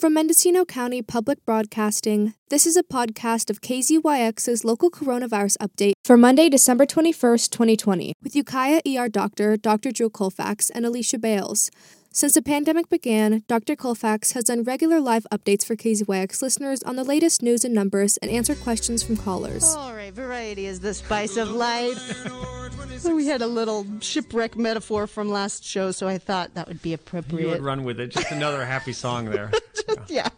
From Mendocino County Public Broadcasting, this is a podcast of KZYX's local coronavirus update for Monday, December 21st, 2020, with Ukiah ER doctor, Dr. Drew Colfax, and Alicia Bales. Since the pandemic began, Dr. Colfax has done regular live updates for KZYX listeners on the latest news and numbers and answered questions from callers. All right, variety is the spice of life. we had a little shipwreck metaphor from last show, so I thought that would be appropriate. You would run with it. Just another happy song there. yeah.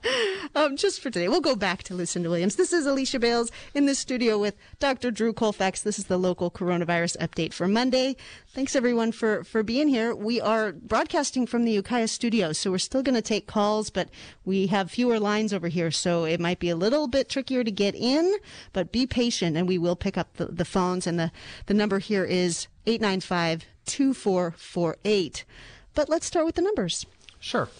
Um, just for today, we'll go back to Lucinda Williams. This is Alicia Bales in the studio with Dr. Drew Colfax. This is the local coronavirus update for Monday. Thanks everyone for, for being here. We are broadcasting from the Ukiah studio, so we're still going to take calls, but we have fewer lines over here, so it might be a little bit trickier to get in, but be patient and we will pick up the, the phones. And the, the number here is 895 2448. But let's start with the numbers. Sure.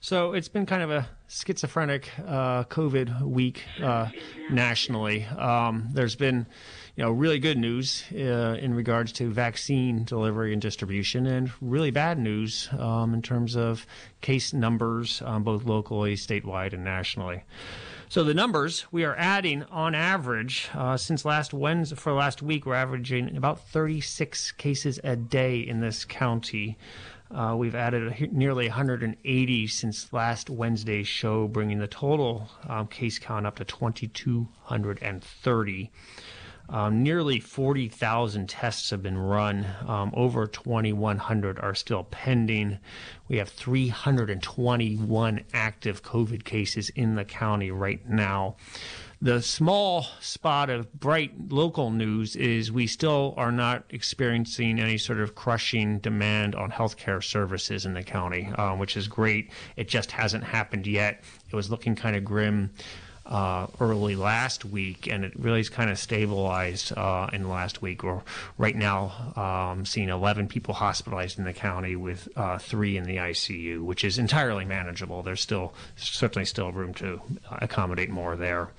So it's been kind of a schizophrenic uh, COVID week uh, nationally. Um, there's been, you know, really good news uh, in regards to vaccine delivery and distribution, and really bad news um, in terms of case numbers, um, both locally, statewide, and nationally. So the numbers we are adding on average uh, since last Wednesday for last week, we're averaging about 36 cases a day in this county. Uh, we've added nearly 180 since last Wednesday's show, bringing the total um, case count up to 2,230. Um, nearly 40,000 tests have been run. Um, over 2,100 are still pending. We have 321 active COVID cases in the county right now. The small spot of bright local news is we still are not experiencing any sort of crushing demand on healthcare services in the county, uh, which is great. It just hasn't happened yet. It was looking kind of grim uh, early last week, and it really is kind of stabilized uh, in the last week. We're right now um, seeing 11 people hospitalized in the county with uh, three in the ICU, which is entirely manageable. There's still certainly still room to accommodate more there.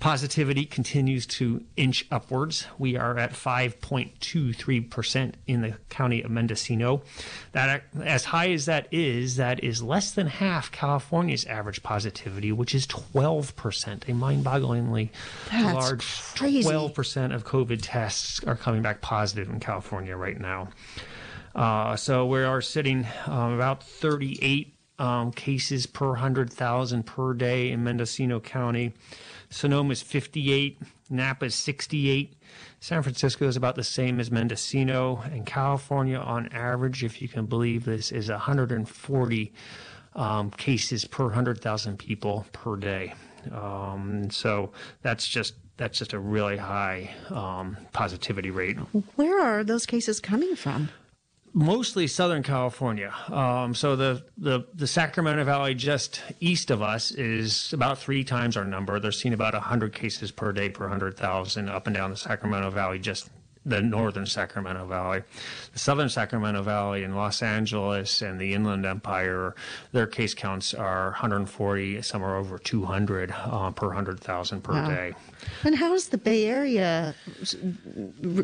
Positivity continues to inch upwards. We are at 5.23% in the county of Mendocino. That as high as that is, that is less than half California's average positivity, which is 12%, a mind-bogglingly That's large crazy. 12% of COVID tests are coming back positive in California right now. Uh, so we are sitting um, about 38 um, cases per 100,000 per day in Mendocino County. Sonoma is 58, Napa is 68. San Francisco is about the same as Mendocino, and California, on average, if you can believe this, is 140 um, cases per 100,000 people per day. Um, so that's just that's just a really high um, positivity rate. Where are those cases coming from? Mostly Southern California. Um, so the, the the Sacramento Valley just east of us is about three times our number. They're seeing about 100 cases per day per 100,000 up and down the Sacramento Valley just the northern Sacramento Valley. The southern Sacramento Valley and Los Angeles and the Inland Empire, their case counts are 140, some are over 200 uh, per 100,000 per Wow. day. And how does the Bay Area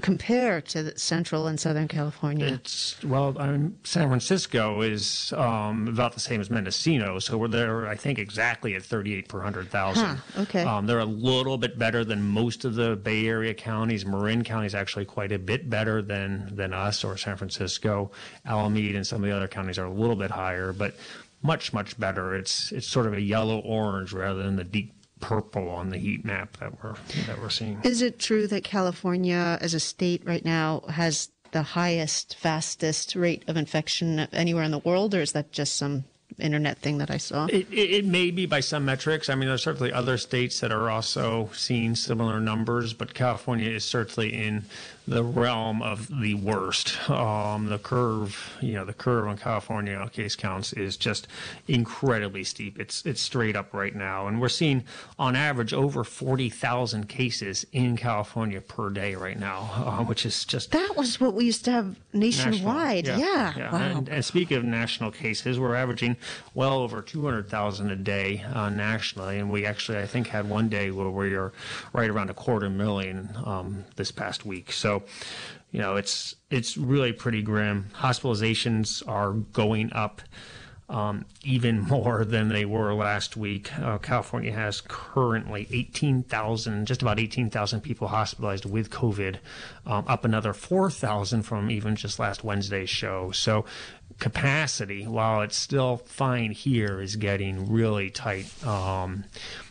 compare to Central and Southern California? It's well, um, San Francisco is um, about the same as Mendocino, so we're there. I think exactly at 38 per hundred thousand. Huh, okay. Um, they're a little bit better than most of the Bay Area counties. Marin County is actually quite a bit better than than us or San Francisco. Alameda and some of the other counties are a little bit higher, but much much better. It's it's sort of a yellow orange rather than the deep purple on the heat map that we're that we're seeing. Is it true that California, as a state right now, has the highest, fastest rate of infection anywhere in the world, or is that just some internet thing that I saw? It, it, it may be by some metrics. I mean, there's certainly other states that are also seeing similar numbers, but California is certainly in the realm of the worst. Um, the curve, you know, the curve on California case counts is just incredibly steep. It's it's straight up right now, and we're seeing on average over 40,000 cases in California per day right now, uh, which is just That was what we used to have national. nationwide. Yeah. Wow. And, and speaking of national cases, we're averaging well over 200,000 a day uh, nationally. And we actually, I think, had one day where we were right around a quarter million um, this past week. So, you know, it's it's really pretty grim. Hospitalizations are going up. um, even more than they were last week. Uh, California has currently 18,000, just about 18,000 people hospitalized with COVID, um, up another 4,000 from even just last Wednesday's show. So capacity, while it's still fine here, is getting really tight. Um,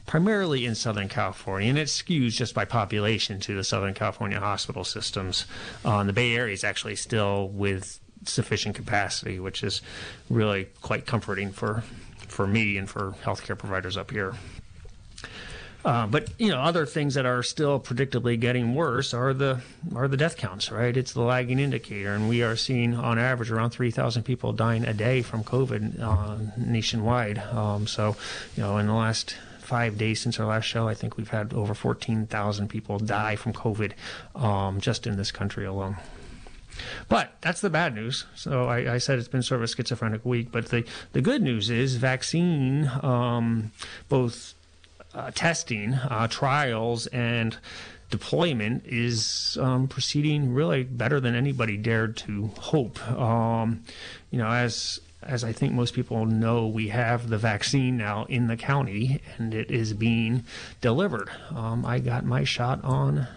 primarily in Southern California, and it skews just by population to the Southern California hospital systems. Uh, the Bay Area is actually still with sufficient capacity, which is really quite comforting for for me and for healthcare providers up here. Uh, but you know, other things that are still predictably getting worse are the are the death counts. Right, it's the lagging indicator, and we are seeing on average around three thousand people dying a day from COVID uh, nationwide. Um, so, you know, in the last five days since our last show, I think we've had over fourteen thousand people die from COVID um, just in this country alone. But that's the bad news. So I, I, said it's been sort of a schizophrenic week. But the, the good news is vaccine, um, both uh, testing, uh, trials, and deployment is um, proceeding really better than anybody dared to hope. Um, you know, as as I think most people know, we have the vaccine now in the county, and it is being delivered. Um, I got my shot on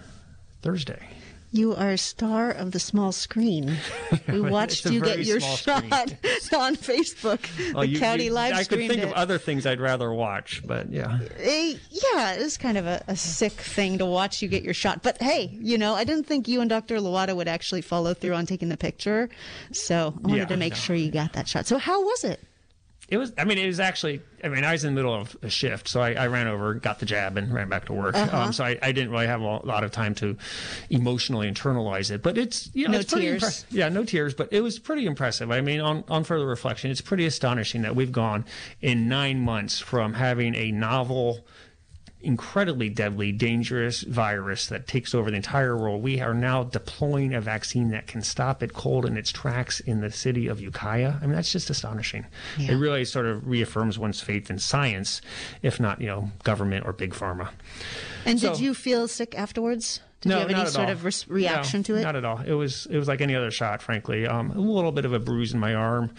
Thursday. You are a star of the small screen. We watched you get your shot on Facebook. Well, the you, county you, live I could think it. of other things I'd rather watch, but yeah. Uh, yeah, it is kind of a, a, sick thing to watch you get your shot. But hey, you know, I didn't think you and Dr. Lawada would actually follow through on taking the picture. So I wanted yeah, to make no. sure you got that shot. So how was it? It was. I mean, it was actually. I mean, I was in the middle of a shift, so I, I ran over, got the jab, and ran back to work. Uh-huh. Um, so I, I, didn't really have a lot of time to emotionally internalize it. But it's you know, no it's tears. Impre- yeah, no tears. But it was pretty impressive. I mean, on on further reflection, it's pretty astonishing that we've gone in nine months from having a novel incredibly deadly, dangerous virus that takes over the entire world. We are now deploying a vaccine that can stop it cold in its tracks in the city of Ukiah. I mean, that's just astonishing. Yeah. It really sort of reaffirms one's faith in science, if not, you know, government or big pharma. And so, did you feel sick afterwards? Did no, you have any sort all. of re- reaction no, to it? Not at all. It was it was like any other shot, frankly. Um, a little bit of a bruise in my arm.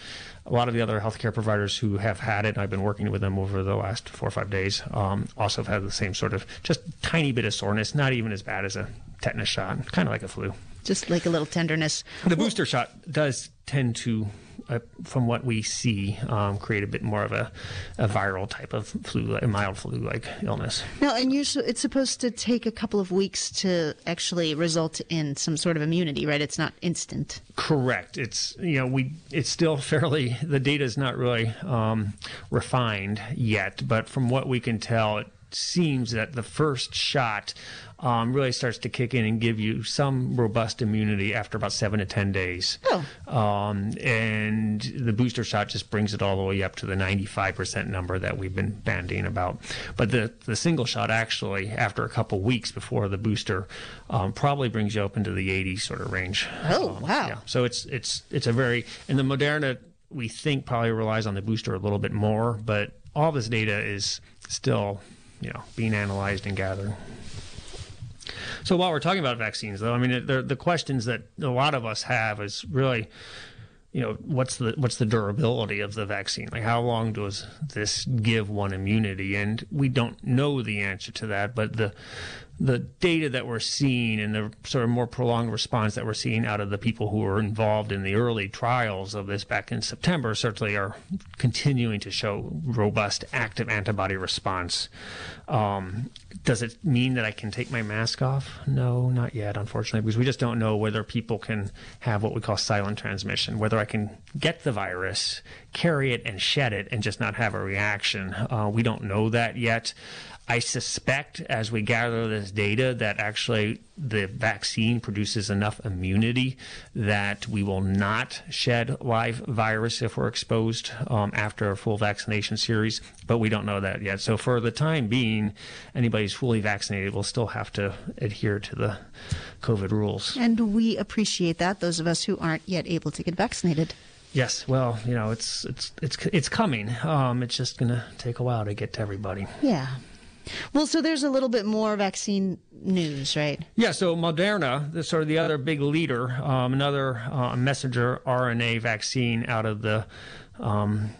A lot of the other healthcare providers who have had it, and I've been working with them over the last four or five days, um, also have had the same sort of just tiny bit of soreness. Not even as bad as a tetanus shot, kind of like a flu. Just like a little tenderness. The well, booster shot does tend to uh, from what we see, um, create a bit more of a, a viral type of flu, a mild flu-like illness. Now, and you it's supposed to take a couple of weeks to actually result in some sort of immunity, right? It's not instant. Correct. It's you know we it's still fairly the data is not really um, refined yet, but from what we can tell, it seems that the first shot um, really starts to kick in and give you some robust immunity after about seven to 10 days. Oh. Um, and the booster shot just brings it all the way up to the 95% number that we've been bandying about. But the, the single shot actually, after a couple weeks before the booster, um, probably brings you up into the 80 sort of range. Oh, um, wow. Yeah. So it's, it's, it's a very, and the Moderna, we think probably relies on the booster a little bit more, but all this data is still, you know, being analyzed and gathered. So while we're talking about vaccines, though, I mean, the, questions that a lot of us have is really, you know, what's the what's the durability of the vaccine? Like, how long does this give one immunity? And we don't know the answer to that, but the the data that we're seeing and the sort of more prolonged response that we're seeing out of the people who were involved in the early trials of this back in September certainly are continuing to show robust active antibody response. Um, does it mean that I can take my mask off? No, not yet, unfortunately, because we just don't know whether people can have what we call silent transmission, whether I can get the virus, carry it, and shed it, and just not have a reaction. Uh, we don't know that yet. I suspect as we gather this data that actually the vaccine produces enough immunity that we will not shed live virus if we're exposed um, after a full vaccination series, but we don't know that yet. So for the time being, anybody who's fully vaccinated will still have to adhere to the COVID rules. And we appreciate that, those of us who aren't yet able to get vaccinated. Yes, well, you know, it's it's it's it's coming. Um, it's just going to take a while to get to everybody. Yeah. Well, so there's a little bit more vaccine news, right? Yeah, so Moderna, the sort of the other big leader, um, another uh, messenger RNA vaccine out of the um,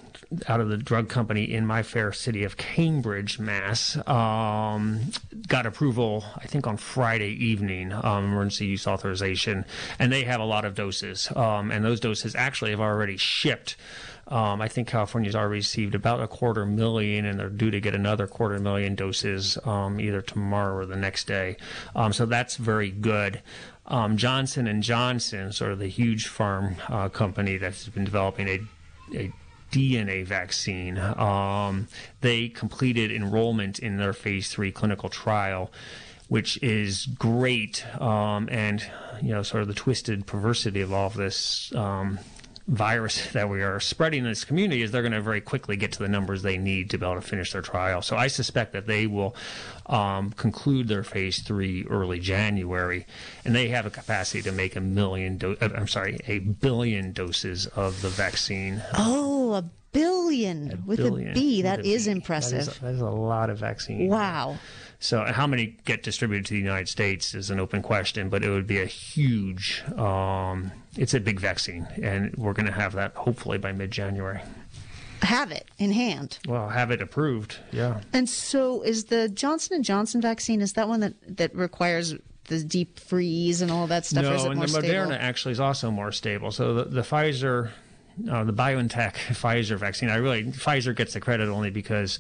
out of the drug company in my fair city of Cambridge, Mass. Um, got approval, I think, on Friday evening, um, emergency use authorization, and they have a lot of doses, um, and those doses actually have already shipped. Um, I think California's already received about a quarter million, and they're due to get another quarter million doses um, either tomorrow or the next day. Um, so that's very good. Um, Johnson and Johnson, sort of the huge farm uh, company that's been developing a, a DNA vaccine. Um, they completed enrollment in their phase three clinical trial, which is great. Um, and, you know, sort of the twisted perversity of all of this um, virus that we are spreading in this community is they're going to very quickly get to the numbers they need to be able to finish their trial. So I suspect that they will um, conclude their phase three early January, and they have a capacity to make a million. Do- uh, I'm sorry, a billion doses of the vaccine. Oh, a billion a with billion a B. That is B. impressive. That is, that is, a lot of vaccine. Wow. So, how many get distributed to the United States is an open question, but it would be a huge. Um, it's a big vaccine, and we're going to have that hopefully by mid-January. Have it in hand. Well, have it approved. Yeah. And so, is the Johnson and Johnson vaccine? Is that one that that requires the deep freeze and all that stuff? No, and the stable? Moderna actually is also more stable. So the, the Pfizer, uh, the BioNTech Pfizer vaccine, I really Pfizer gets the credit only because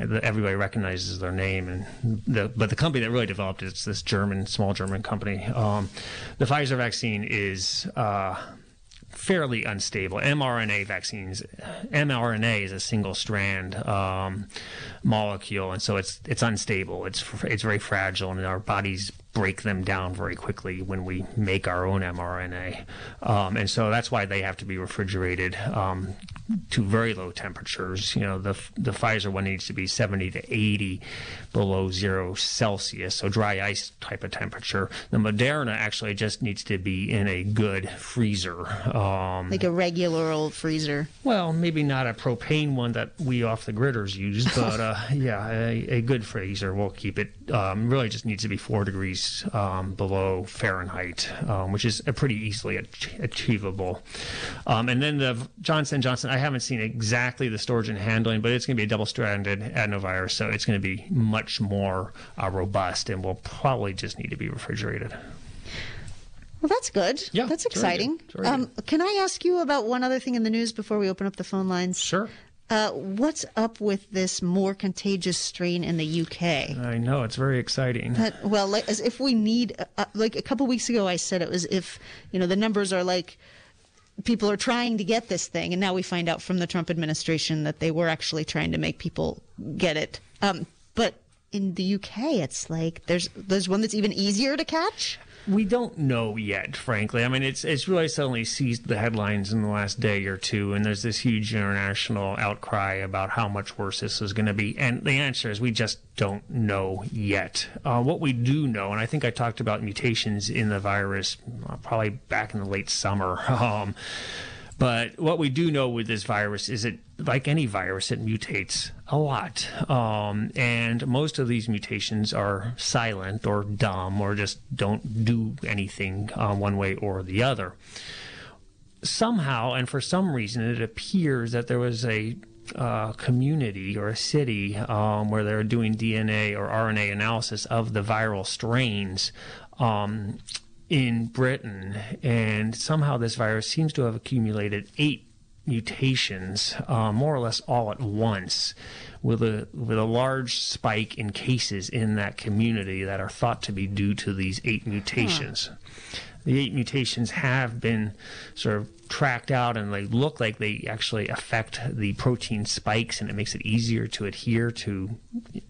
everybody recognizes their name and the, but the company that really developed it, it's this German small German company. Um, the Pfizer vaccine is uh, fairly unstable. mRNA vaccines, mRNA is a single strand um, molecule, and so it's it's unstable. It's it's very fragile, and our bodies break them down very quickly when we make our own mRNA. Um, and so that's why they have to be refrigerated um, to very low temperatures. You know, the the Pfizer one needs to be 70 to 80 below zero Celsius, so dry ice type of temperature. The Moderna actually just needs to be in a good freezer, um, like a regular old freezer. Well, maybe not a propane one that we off the gridders use, but uh, yeah, a, a, good freezer will keep it. Um, really, just needs to be four degrees um, below Fahrenheit, um, which is pretty easily achievable. Um, and then the Johnson Johnson. I haven't seen exactly the storage and handling, but it's going to be a double-stranded adenovirus, so it's going to be much more uh, robust, and will probably just need to be refrigerated. Well, that's good. Yeah, that's exciting. Um, can I ask you about one other thing in the news before we open up the phone lines? Sure. Uh, what's up with this more contagious strain in the UK? I know it's very exciting. That, well, like, as if we need, uh, uh, like a couple weeks ago, I said it was if you know the numbers are like people are trying to get this thing, and now we find out from the Trump administration that they were actually trying to make people get it. Um, but in the UK, it's like there's there's one that's even easier to catch. We don't know yet, frankly. I mean, it's it's really suddenly seized the headlines in the last day or two, and there's this huge international outcry about how much worse this is going to be. And the answer is we just don't know yet. Uh, what we do know, and I think I talked about mutations in the virus uh, probably back in the late summer. Um, but what we do know with this virus is it, like any virus, it mutates a lot. Um, and most of these mutations are silent or dumb or just don't do anything uh, one way or the other. Somehow, and for some reason, it appears that there was a uh, community or a city um, where they're doing DNA or RNA analysis of the viral strains. Um, in Britain, and somehow this virus seems to have accumulated eight mutations, uh, more or less all at once, with a with a large spike in cases in that community that are thought to be due to these eight mutations. Huh. The eight mutations have been sort of tracked out, and they look like they actually affect the protein spikes, and it makes it easier to adhere to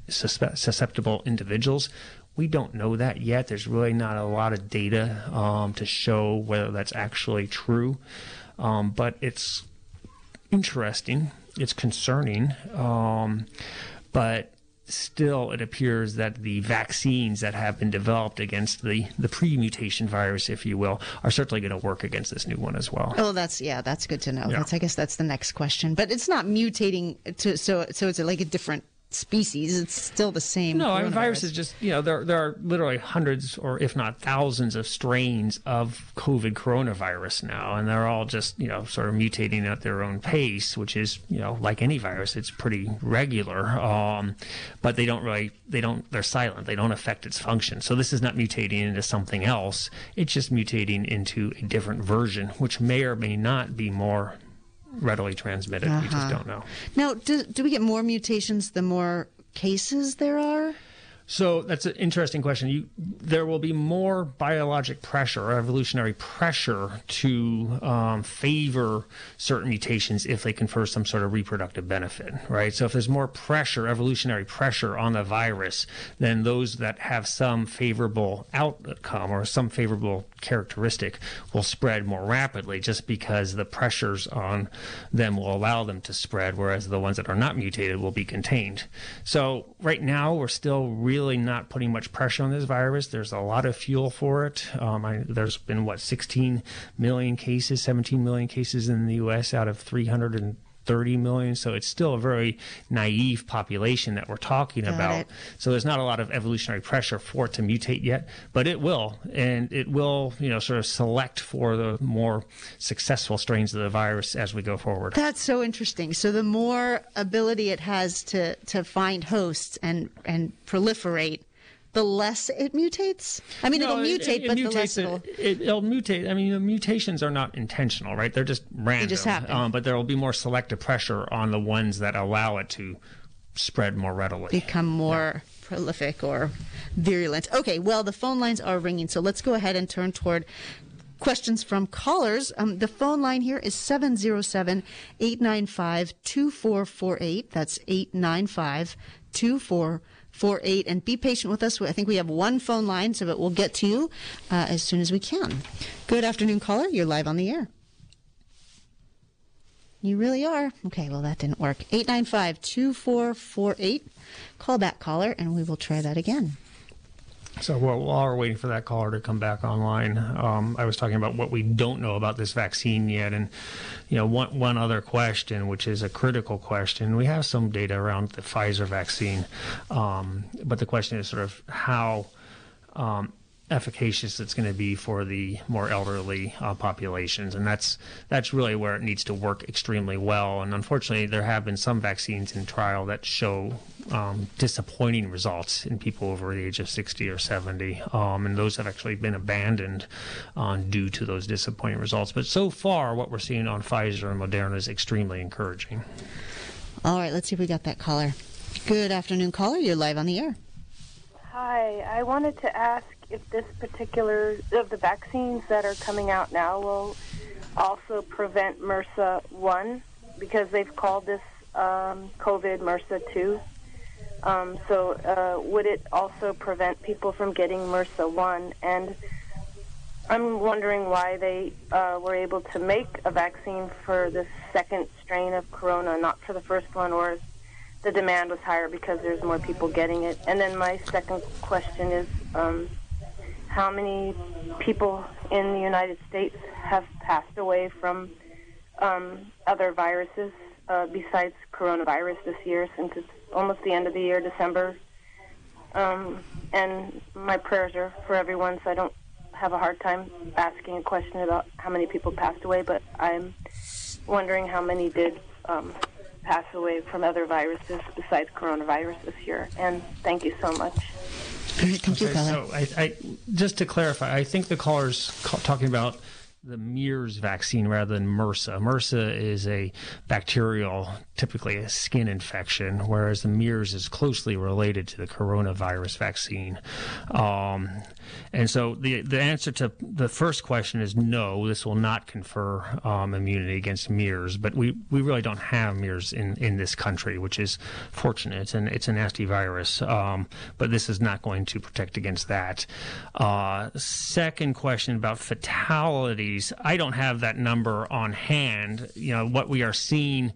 susceptible individuals. We don't know that yet. There's really not a lot of data um, to show whether that's actually true, um, but it's interesting. It's concerning, um, but still it appears that the vaccines that have been developed against the, the pre-mutation virus, if you will, are certainly going to work against this new one as well. Oh, that's yeah, that's good to know. Yeah. That's I guess that's the next question. But it's not mutating to so so it's like a different species. It's still the same. No, I mean, viruses just, you know, there, there are literally hundreds or if not thousands of strains of COVID coronavirus now, and they're all just, you know, sort of mutating at their own pace, which is, you know, like any virus, it's pretty regular. Um, but they don't really, they don't, they're silent. They don't affect its function. So this is not mutating into something else. It's just mutating into a different version, which may or may not be more readily transmitted. We just uh-huh. don't know. Now, do, do we get more mutations the more cases there are? So that's an interesting question. You, there will be more biologic pressure or evolutionary pressure to um, favor certain mutations if they confer some sort of reproductive benefit, right? So if there's more pressure, evolutionary pressure on the virus, then those that have some favorable outcome or some favorable characteristic will spread more rapidly just because the pressures on them will allow them to spread, whereas the ones that are not mutated will be contained. So right now, we're still really not putting much pressure on this virus. There's a lot of fuel for it. Um, I, there's been, what, 16 million cases, 17 million cases in the U.S. out of 300 30 million. So it's still a very naive population that we're talking Got about. it. So there's not a lot of evolutionary pressure for it to mutate yet, but it will, and it will, you know, sort of select for the more successful strains of the virus as we go forward. That's so interesting. So the more ability it has to, to find hosts and, and proliferate, the less it mutates? I mean, No, it'll it- mutate, it but the less it- it'll. It, will mutate. I mean, the mutations are not intentional, right? They're just random. They just happen. Um, but there will be more selective pressure on the ones that allow it to spread more readily. become more prolific or virulent. Okay, well, the phone lines are ringing, so let's go ahead and turn toward questions from callers. Um, the phone line here is 707 895 2448. That's 895 2448. And be patient with us. I think we have one phone line, so that we'll get to you uh, as soon as we can. Good afternoon, caller. You're live on the air. You really are. Okay, well, that didn't work. 895 2448. Call back, caller, and we will try that again. So while, we're waiting for that caller to come back online, um, I was talking about what we don't know about this vaccine yet, and you know one one other question, which is a critical question. We have some data around the Pfizer vaccine, um, but the question is sort of how. Um, efficacious it's going to be for the more elderly uh, populations and that's that's really where it needs to work extremely well and unfortunately there have been some vaccines in trial that show um, disappointing results in people over the age of 60 or 70 um, and those have actually been abandoned uh, due to those disappointing results but so far what we're seeing on Pfizer and Moderna is extremely encouraging All right, let's see if we got that caller. Good afternoon, caller. You're live on the air. Hi, I wanted to ask if this particular of the vaccines that are coming out now will also prevent MRSA one because they've called this um, COVID MRSA two. Um, so uh, would it also prevent people from getting MRSA one? And I'm wondering why they uh, were able to make a vaccine for the second strain of corona, not for the first one, or the demand was higher because there's more people getting it. And then my second question is um, how many people in the United States have passed away from um, other viruses uh, besides coronavirus this year since it's almost the end of the year, December? Um, and my prayers are for everyone, so I don't have a hard time asking a question about how many people passed away, but I'm wondering how many did um, pass away from other viruses besides coronavirus this year. And thank you so much. All right, Okay, caller. so I, I, just to clarify, I think the caller's ca- talking about the MERS vaccine rather than MRSA. MRSA is a bacterial, typically a skin infection, whereas the MERS is closely related to the coronavirus vaccine. Um, and so the the answer to the first question is no. This will not confer um, immunity against MERS, but we, we really don't have MERS in, in this country, which is fortunate. It's it's a nasty virus, um, but this is not going to protect against that. Uh, second question about I don't have that number on hand. You know what we are seeing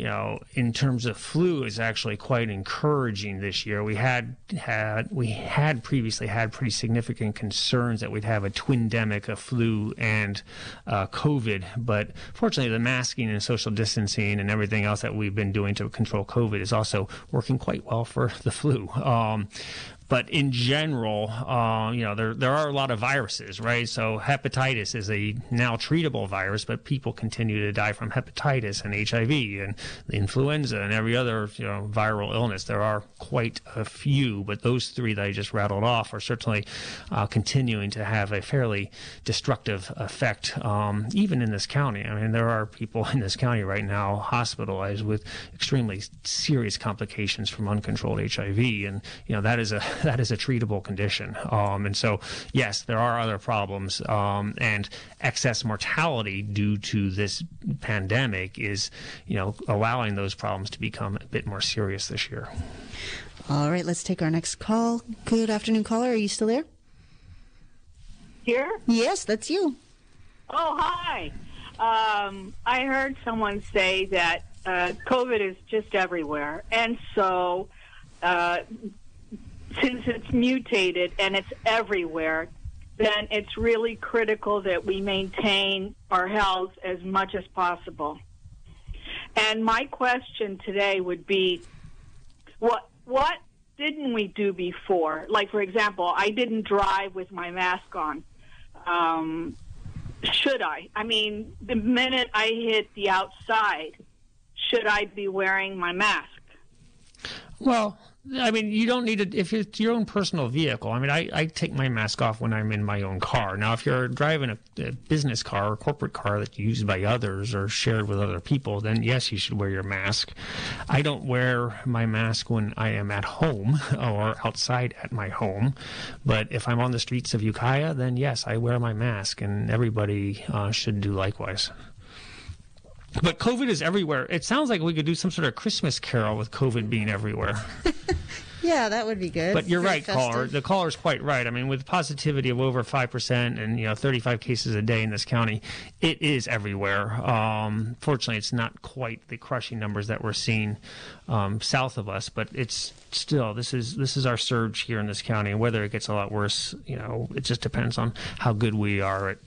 you know, in terms of flu, is actually quite encouraging this year. We had had we had previously had pretty significant concerns that we'd have a twindemic of flu and uh, COVID, but fortunately, the masking and social distancing and everything else that we've been doing to control COVID is also working quite well for the flu. Um, but in general, uh, you know, there there are a lot of viruses, right? So hepatitis is a now treatable virus, but people continue to die from hepatitis and HIV and the influenza and every other you know viral illness. There are quite a few, but those three that I just rattled off are certainly uh, continuing to have a fairly destructive effect, um, even in this county. I mean, there are people in this county right now hospitalized with extremely serious complications from uncontrolled HIV, and you know that is a that is a treatable condition. Um, and so, yes, there are other problems, um, and excess mortality due to this pandemic is, you know, allowing those problems to become a bit more serious this year. All right, let's take our next call. Good afternoon, caller. Are you still there? Here? Yes, that's you. Oh, hi. Um, I heard someone say that uh, COVID is just everywhere. And so uh, since it's mutated and it's everywhere, then it's really critical that we maintain our health as much as possible. And my question today would be what what didn't we do before? Like for example, I didn't drive with my mask on. Um, should I? I mean, the minute I hit the outside, should I be wearing my mask? Well, I mean, you don't need to, if it's your own personal vehicle. I mean, I, I take my mask off when I'm in my own car. Now, if you're driving a, a business car or corporate car that's used by others or shared with other people, then yes, you should wear your mask. I don't wear my mask when I am at home or outside at my home. But if I'm on the streets of Ukiah, then yes, I wear my mask, and everybody uh, should do likewise. But COVID is everywhere. It sounds like we could do some sort of Christmas carol with COVID being everywhere. yeah, that would be good. But you're Very right, caller. The caller's quite right. I mean, with positivity of over five percent and you know 35 cases a day in this county, it is everywhere. Um, fortunately, it's not quite the crushing numbers that we're seeing um, south of us, but it's still this is this is our surge here in this county. And whether it gets a lot worse, you know, it just depends on how good we are at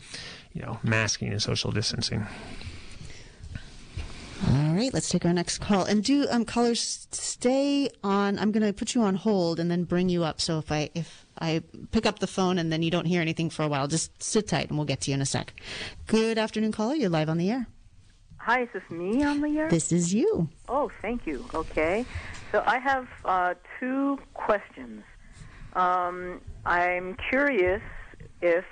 you know masking and social distancing. All right, let's take our next call. And do um, callers stay on? I'm going to put you on hold and then bring you up. So if I if I pick up the phone and then you don't hear anything for a while, just sit tight and we'll get to you in a sec. Good afternoon, caller. You're live on the air. Hi, is this me on the air? This is you. Oh, thank you. Okay, so I have uh, two questions. Um, I'm curious if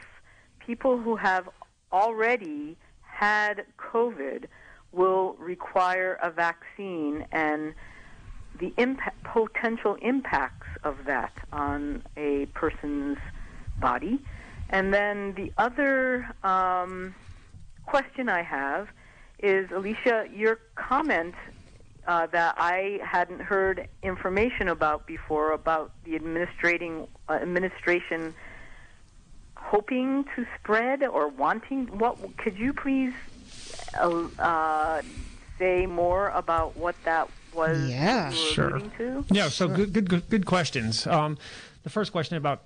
people who have already had COVID will require a vaccine and the impact, potential impacts of that on a person's body. And then the other um, question I have is, Alicia, your comment uh, that I hadn't heard information about before about the administrating uh, administration hoping to spread or wanting. What could you please uh, say more about what that was? Yeah, sure. To? Yeah, so sure. good, good, good, good questions. Um, the first question about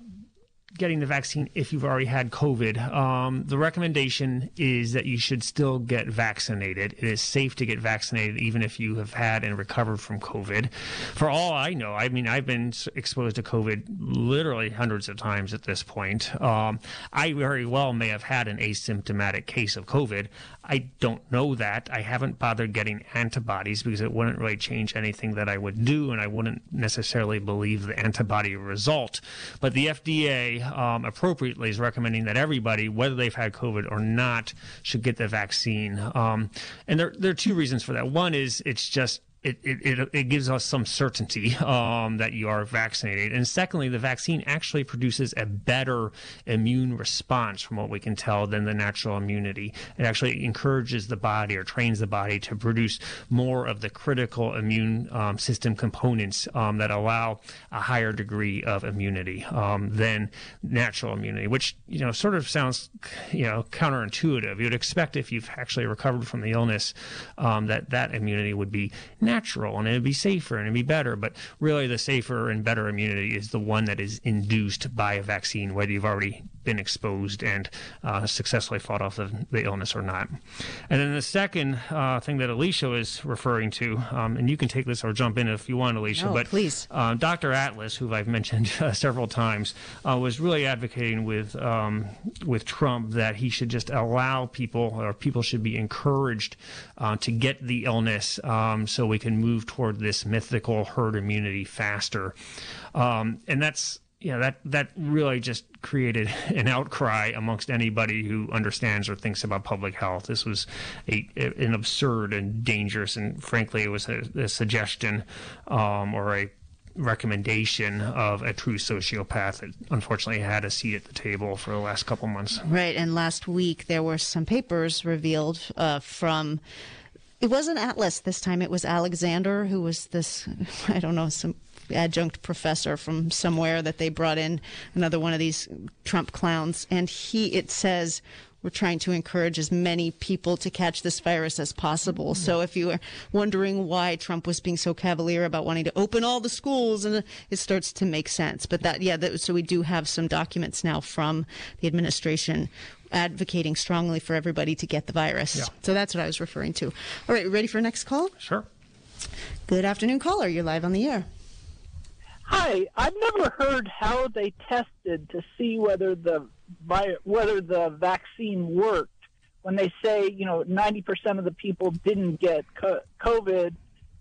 getting the vaccine if you've already had COVID. Um, the recommendation is that you should still get vaccinated. It is safe to get vaccinated even if you have had and recovered from COVID. For all I know, I mean, I've been exposed to COVID literally hundreds of times at this point. Um, I very well may have had an asymptomatic case of COVID. I don't know that. I haven't bothered getting antibodies because it wouldn't really change anything that I would do, and I wouldn't necessarily believe the antibody result. But the FDA um, appropriately is recommending that everybody, whether they've had COVID or not, should get the vaccine. Um, and there, there are two reasons for that. One is it's just it, it, it, gives us some certainty um, that you are vaccinated. And secondly, the vaccine actually produces a better immune response, from what we can tell, than the natural immunity. It actually encourages the body or trains the body to produce more of the critical immune um, system components um, that allow a higher degree of immunity um, than natural immunity, which you know sort of sounds you know counterintuitive. You'd expect if you've actually recovered from the illness um, that that immunity would be natural natural and it'd be safer and it'd be better. But really, the safer and better immunity is the one that is induced by a vaccine, whether you've already been exposed and uh, successfully fought off the, the, illness or not. And then the second uh, thing that Alicia was referring to, um, and you can take this or jump in if you want, Alicia, no, but please. Uh, Dr. Atlas, who I've mentioned uh, several times, uh, was really advocating with um, with Trump that he should just allow people or people should be encouraged uh, to get the illness um, so we can move toward this mythical herd immunity faster. Um, and that's yeah, that that really just created an outcry amongst anybody who understands or thinks about public health. This was a, an absurd and dangerous, and frankly, it was a, a suggestion um, or a recommendation of a true sociopath that unfortunately had a seat at the table for the last couple months. Right, and last week there were some papers revealed uh, from. It wasn't Atlas this time. It was Alexander, who was this, I don't know, some adjunct professor from somewhere that they brought in, another one of these Trump clowns, and he it says we're trying to encourage as many people to catch this virus as possible. So if you are wondering why Trump was being so cavalier about wanting to open all the schools, and it starts to make sense. But that, yeah, that, so we do have some documents now from the administration advocating strongly for everybody to get the virus. Yeah. So that's what I was referring to. All right, ready for next call? Sure. Good afternoon, caller. You're live on the air. Hi, I've never heard how they tested to see whether the whether the vaccine worked. When they say, you know, 90% of the people didn't get COVID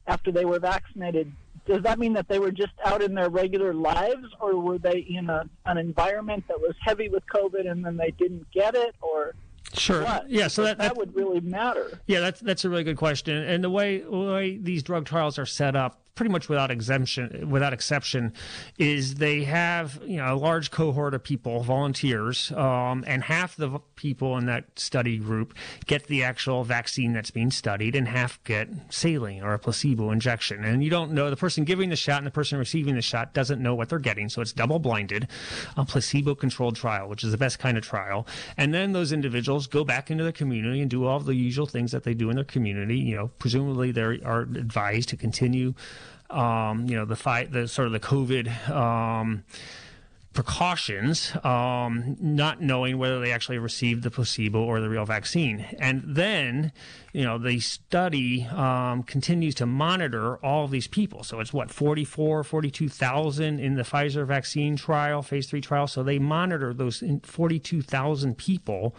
after they were vaccinated, does that mean that they were just out in their regular lives, or were they in a, an environment that was heavy with COVID and then they didn't get it, or Sure. What? Yeah. So that, that, that would really matter. Yeah, that's that's a really good question. And the way the way these drug trials are set up, pretty much without exemption, without exception, is they have you know a large cohort of people, volunteers, um, and half the people in that study group get the actual vaccine that's being studied, and half get saline or a placebo injection. And you don't know the person giving the shot and the person receiving the shot doesn't know what they're getting, so it's double blinded, a placebo controlled trial, which is the best kind of trial. And then those individuals go back into the community and do all the usual things that they do in their community. You know, presumably they are advised to continue um, you know, the fight, the sort of the COVID. Um, precautions, um, not knowing whether they actually received the placebo or the real vaccine. And then, you know, the study um, continues to monitor all these people. So it's what, 44, 42,000 in the Pfizer vaccine trial, phase three trial. So they monitor those 42,000 people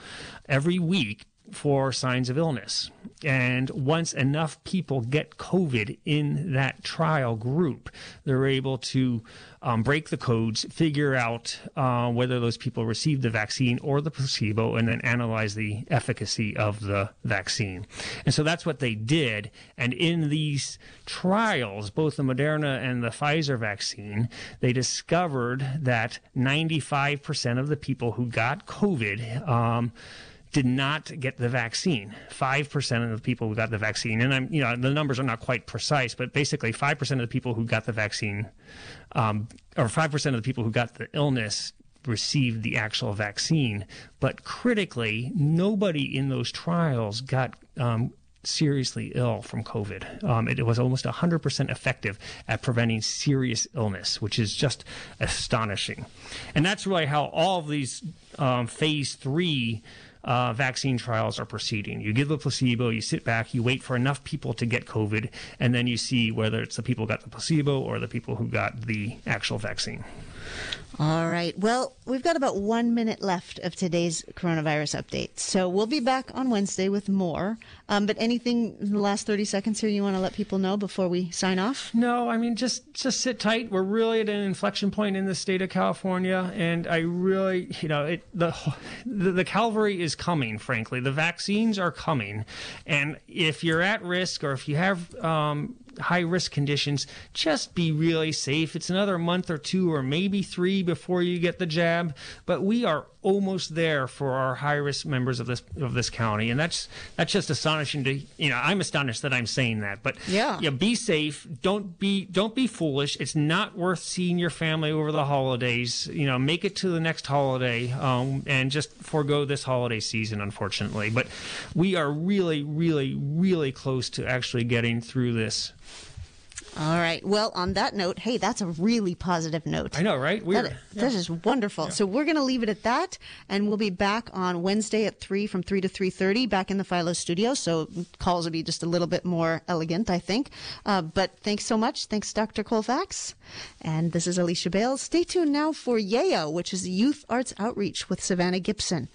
every week for signs of illness. And once enough people get COVID in that trial group, they're able to um, break the codes, figure out uh, whether those people received the vaccine or the placebo, and then analyze the efficacy of the vaccine. And so that's what they did. And in these trials, both the Moderna and the Pfizer vaccine, they discovered that 95% of the people who got COVID. Um, did not get the vaccine. 5% of the people who got the vaccine, and I'm, you know, the numbers are not quite precise, but basically 5% of the people who got the vaccine, um, or 5% of the people who got the illness received the actual vaccine. But critically, nobody in those trials got um, seriously ill from COVID. Um, it, it, was almost 100% effective at preventing serious illness, which is just astonishing. And that's really how all of these um, phase three uh, vaccine trials are proceeding. You give the placebo, you sit back, you wait for enough people to get COVID, and then you see whether it's the people who got the placebo or the people who got the actual vaccine. All right. Well, we've got about one minute left of today's coronavirus update. So we'll be back on Wednesday with more. Um, but anything in the last 30 seconds here you want to let people know before we sign off? No, I mean, just, just sit tight. We're really at an inflection point in the state of California. And I really, you know, it, the, the, the cavalry is coming, frankly. The vaccines are coming. And if you're at risk or if you have, um, high risk conditions, just be really safe. It's another month or two or maybe three before you get the jab, but we are almost there for our high risk members of this of this county, and that's that's just astonishing to you know. I'm astonished that I'm saying that, but yeah, yeah, be safe. Don't be don't be foolish. It's not worth seeing your family over the holidays. You know, make it to the next holiday, um, and just forego this holiday season, unfortunately. But we are really, really, really close to actually getting through this. All right. Well, on that note, hey, that's a really positive note. I know, right? Weird. That, yeah. that is wonderful. Yeah. So we're going to leave it at that, and we'll be back on Wednesday at three from three to three thirty, back in the Philo studio. So calls will be just a little bit more elegant, I think. Uh, but thanks so much. Thanks, Dr. Colfax. And this is Alicia Bales. Stay tuned now for YAO, which is Youth Arts Outreach with Savannah Gibson.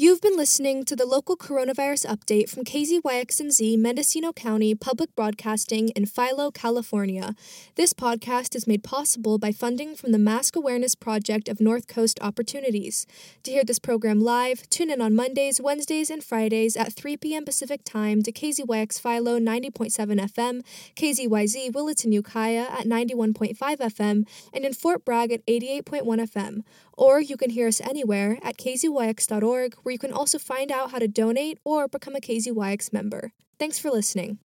You've been listening to the local coronavirus update from KZYX&Z Mendocino County Public Broadcasting in Philo, California. This podcast is made possible by funding from the Mask Awareness Project of North Coast Opportunities. To hear this program live, tune in on Mondays, Wednesdays, and Fridays at 3 p.m. Pacific Time to KZYX Philo 90.7 FM, KZYZ Willits Ukiah at 91.5 FM, and in Fort Bragg at 88.1 FM. Or you can hear us anywhere at kzyx.org, where you can also find out how to donate or become a KZYX member. Thanks for listening.